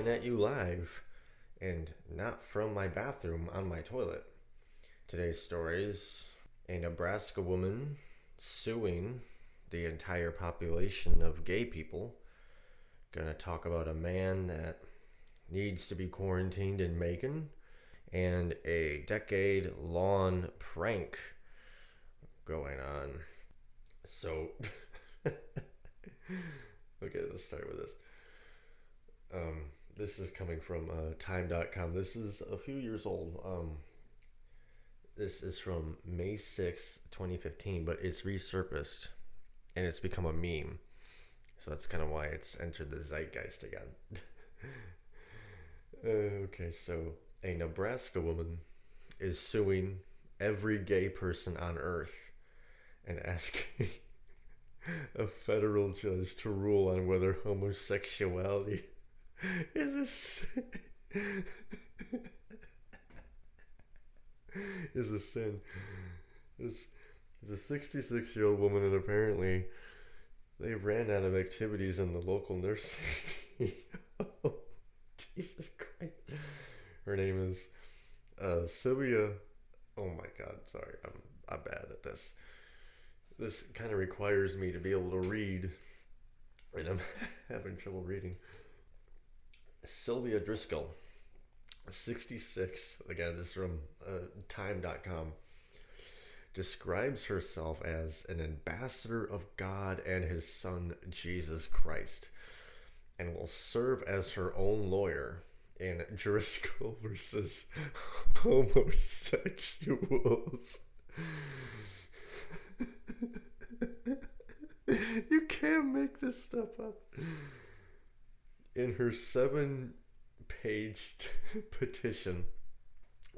coming at you live and not from my bathroom on my toilet. Today's stories a Nebraska woman suing the entire population of gay people. Gonna talk about a man that needs to be quarantined in Macon and a decade long prank going on. So, okay, let's start with this. Um, this is coming from uh, time.com. This is a few years old. Um, this is from May 6th, 2015, but it's resurfaced and it's become a meme. So that's kind of why it's entered the zeitgeist again. uh, okay, so a Nebraska woman is suing every gay person on earth and asking a federal judge to rule on whether homosexuality is a sin. is a sin. This is a 66 year old woman, and apparently they ran out of activities in the local nursing. Jesus Christ. Her name is uh, Sylvia. Oh my God, sorry, I'm I'm bad at this. This kind of requires me to be able to read, and I'm having trouble reading. Sylvia Driscoll, 66. Again, this is from uh, Time.com. Describes herself as an ambassador of God and His Son Jesus Christ, and will serve as her own lawyer in Driscoll versus homosexuals. you can't make this stuff up. In her seven page petition,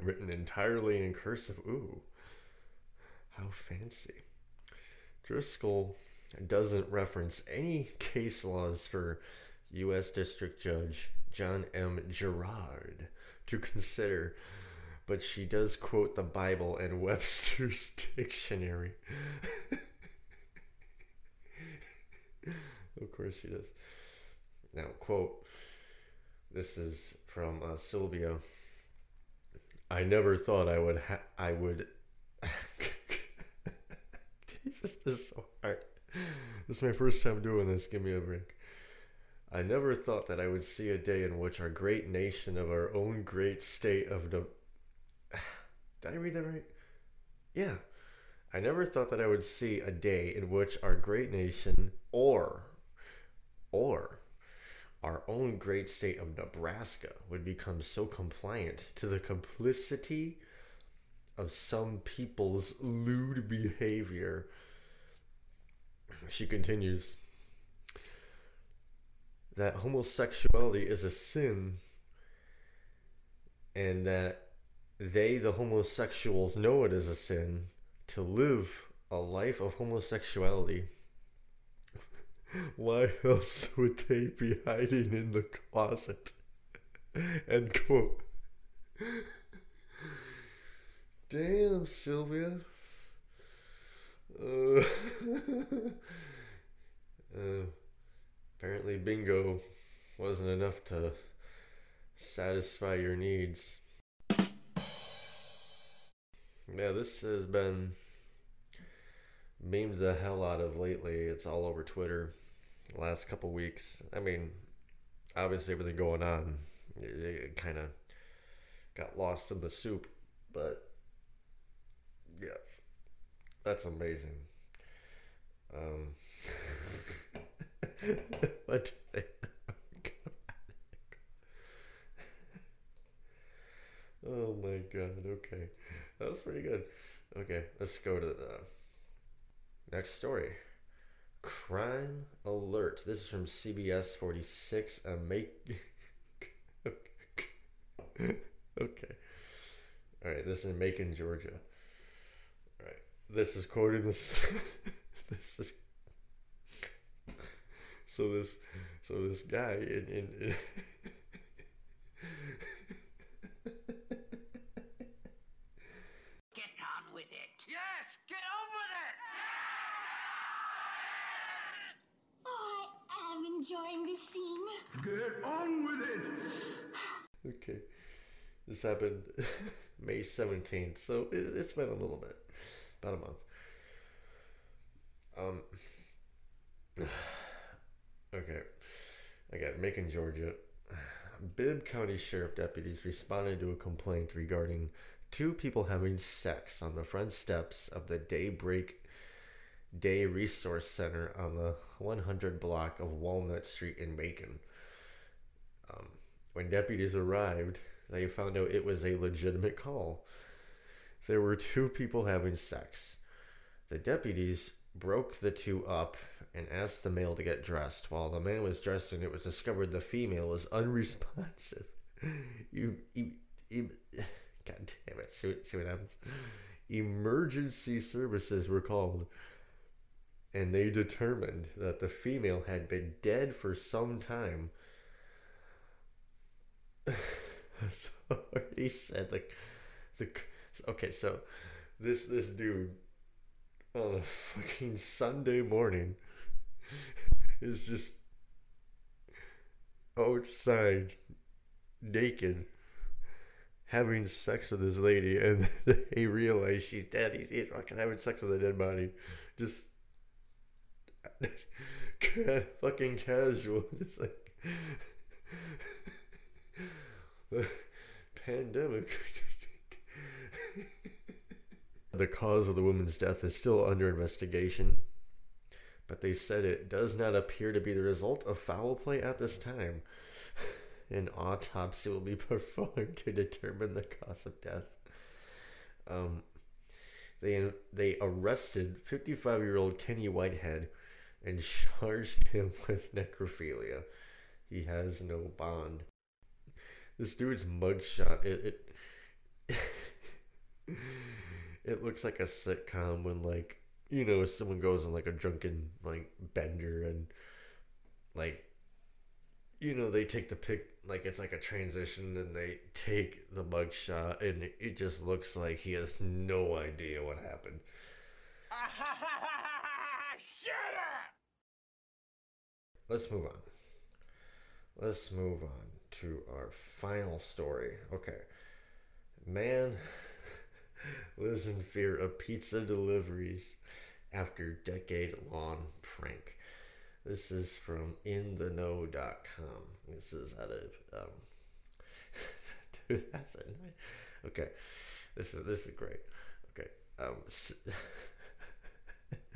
written entirely in cursive, ooh, how fancy. Driscoll doesn't reference any case laws for U.S. District Judge John M. Gerrard to consider, but she does quote the Bible and Webster's dictionary. of course she does. Now, quote, this is from uh, Sylvia. I never thought I would ha- I would Jesus, this is so hard. This is my first time doing this. Give me a break. I never thought that I would see a day in which our great nation of our own great state of the. Did I read that right? Yeah. I never thought that I would see a day in which our great nation or or our own great state of Nebraska would become so compliant to the complicity of some people's lewd behavior. She continues that homosexuality is a sin and that they, the homosexuals, know it is a sin to live a life of homosexuality. Why else would they be hiding in the closet? End quote. Damn, Sylvia. Uh, uh, apparently, bingo wasn't enough to satisfy your needs. Yeah, this has been memed the hell out of lately. It's all over Twitter last couple weeks. I mean, obviously everything going on, it, it kind of got lost in the soup, but yes, that's amazing. Um, what? oh my god. Okay, that was pretty good. Okay, let's go to the next story. Crime alert. This is from CBS 46. A make. okay. All right. This is in Macon, Georgia. All right. This is quoting this. this is. So this, so this guy in in. in 7, May 17th. So it, has been a little bit, about a month. Um, okay. Again, Macon, Georgia. Bibb County Sheriff deputies responded to a complaint regarding two people having sex on the front steps of the Daybreak Day Resource Center on the 100 block of Walnut Street in Macon. Um, when deputies arrived, they found out it was a legitimate call. There were two people having sex. The deputies broke the two up and asked the male to get dressed. While the man was dressing, it was discovered the female was unresponsive. You, you, you God damn it! See, see what happens. Emergency services were called, and they determined that the female had been dead for some time. Authorities said the the okay, so this this dude on a fucking Sunday morning is just outside naked having sex with this lady and they realize she's dead. He's, he's fucking having sex with a dead body. Just fucking casual. Just like pandemic. the cause of the woman's death is still under investigation, but they said it does not appear to be the result of foul play at this time. An autopsy will be performed to determine the cause of death. Um, they they arrested 55 year old Kenny Whitehead and charged him with necrophilia. He has no bond. This dude's mugshot it it, it looks like a sitcom when like you know someone goes on like a drunken like bender and like you know they take the pic like it's like a transition and they take the mugshot and it, it just looks like he has no idea what happened. Shut up! Let's move on. Let's move on to our final story. Okay. Man lives in fear of pizza deliveries after decade long prank. This is from intheknow.com. This is out of um, 2009. Okay. This is this is great. Okay. Um s-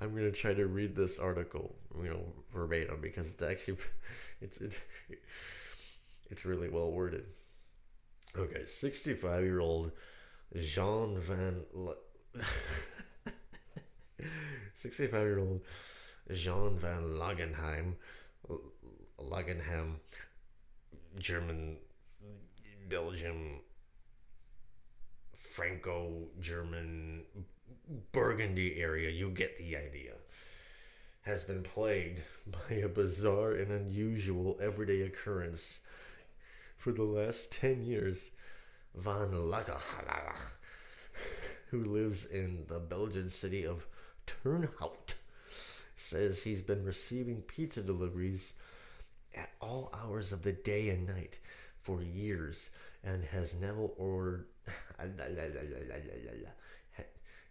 I'm gonna try to read this article, you know, verbatim because it's actually, it's it's it's really well worded. Okay, 65 year old Jean Van, 65 year old Jean Van Lagenheim, Lagenheim, German, Belgium, Franco German Burgundy area, you get the idea, has been plagued by a bizarre and unusual everyday occurrence for the last 10 years. Van Lagerhalala, who lives in the Belgian city of Turnhout, says he's been receiving pizza deliveries at all hours of the day and night for years and has never ordered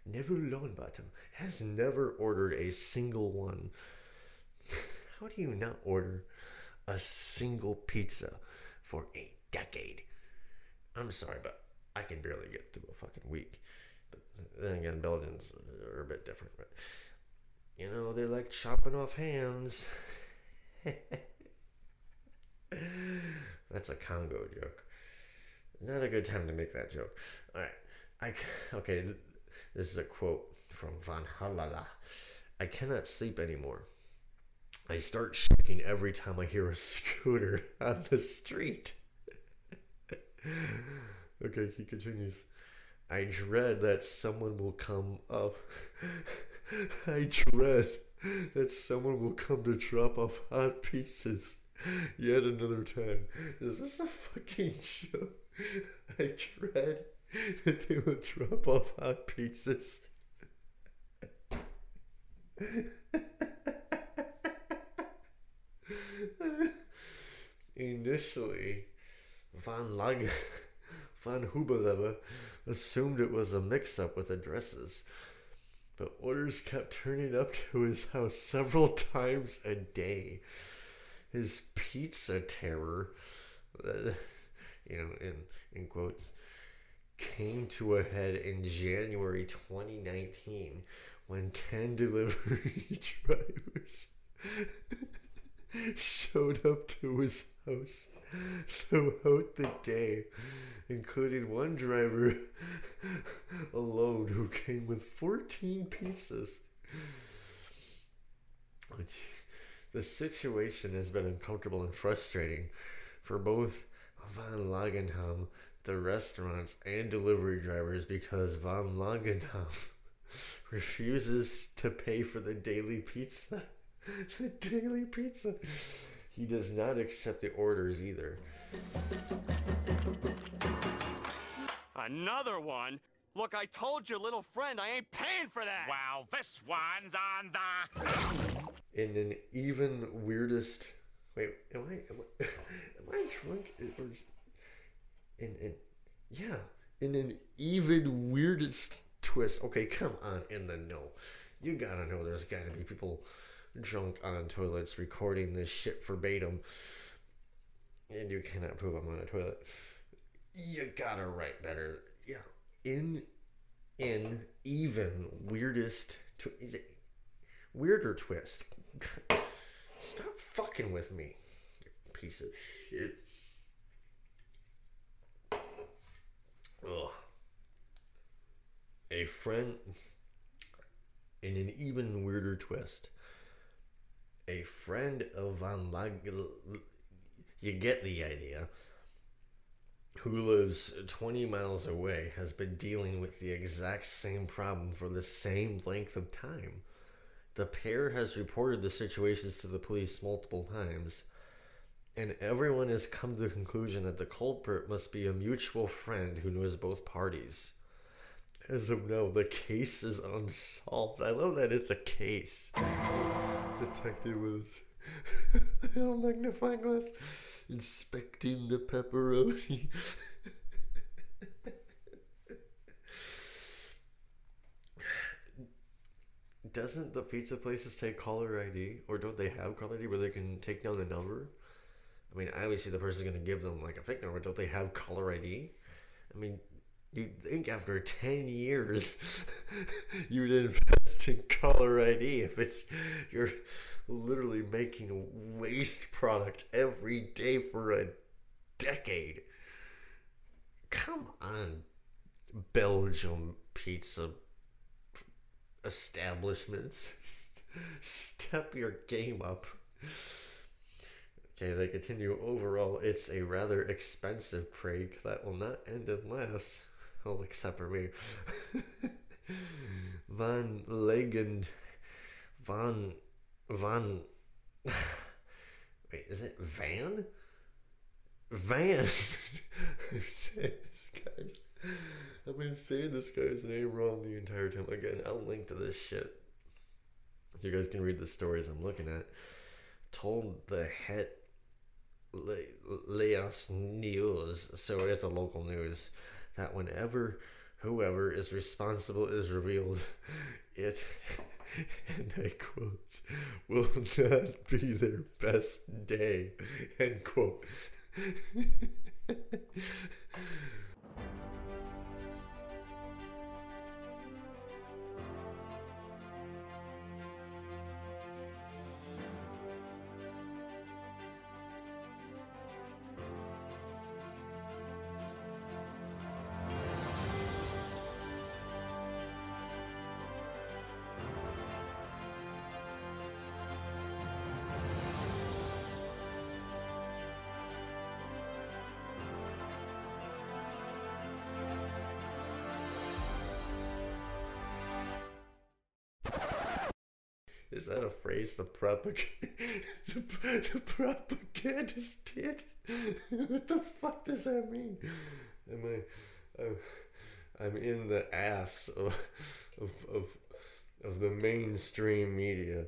Neville Longbottom has never ordered a single one. How do you not order a single pizza for a decade? I'm sorry, but I can barely get through a fucking week. But then again, Belgians are a bit different. But you know, they like chopping off hands. That's a Congo joke. Not a good time to make that joke. All right. I okay. This is a quote from Van Halala. I cannot sleep anymore. I start shaking every time I hear a scooter on the street. okay, he continues. I dread that someone will come up. I dread that someone will come to drop off hot pieces yet another time. Is this a fucking show? I dread that they will drop off hot pizzas. Initially, Van Lang Van Hubelebe assumed it was a mix-up with addresses, but orders kept turning up to his house several times a day. His pizza terror, you know, in in quotes, came to a head in January 2019 when 10 delivery drivers showed up to his house throughout the day, including one driver alone who came with 14 pieces. The situation has been uncomfortable and frustrating for both Van Langenham, the restaurants, and delivery drivers because Van Langenham refuses to pay for the daily pizza. the daily pizza. He does not accept the orders either. Another one? Look, I told your little friend I ain't paying for that. Wow, this one's on the. In an even weirdest. Wait, am I am I, am I drunk? Or is, in in yeah, in an even weirdest twist. Okay, come on, in the know. You gotta know there's gotta be people drunk on toilets recording this shit verbatim. And you cannot prove I'm on a toilet. You gotta write better. Yeah. In in even weirdest weirder twist. Stop fucking with me. Piece of shit. Ugh. A friend in an even weirder twist a friend of Van Lag. You get the idea. Who lives 20 miles away has been dealing with the exact same problem for the same length of time. The pair has reported the situations to the police multiple times, and everyone has come to the conclusion that the culprit must be a mutual friend who knows both parties. As of now, the case is unsolved. I love that it's a case detective with a magnifying glass inspecting the pepperoni. Doesn't the pizza places take caller ID, or don't they have caller ID where they can take down the number? I mean, obviously the person's gonna give them like a fake number. Don't they have caller ID? I mean, You'd think after 10 years you would invest in caller ID if it's you're literally making waste product every day for a decade. Come on, Belgium pizza establishments. Step your game up. Okay, they continue. Overall, it's a rather expensive prank that will not end unless well, except for me. Van Legend. Van. Van. Wait, is it Van? Van. I've been saying this guy's name wrong the entire time. Again, I'll link to this shit. You guys can read the stories I'm looking at. Told the head Leos News, so it's a local news that whenever whoever is responsible is revealed, it, and I quote, will not be their best day, end quote. Is that a phrase the propag the, the propagandist did? what the fuck does that mean? Am I I'm, I'm in the ass of, of of of the mainstream media.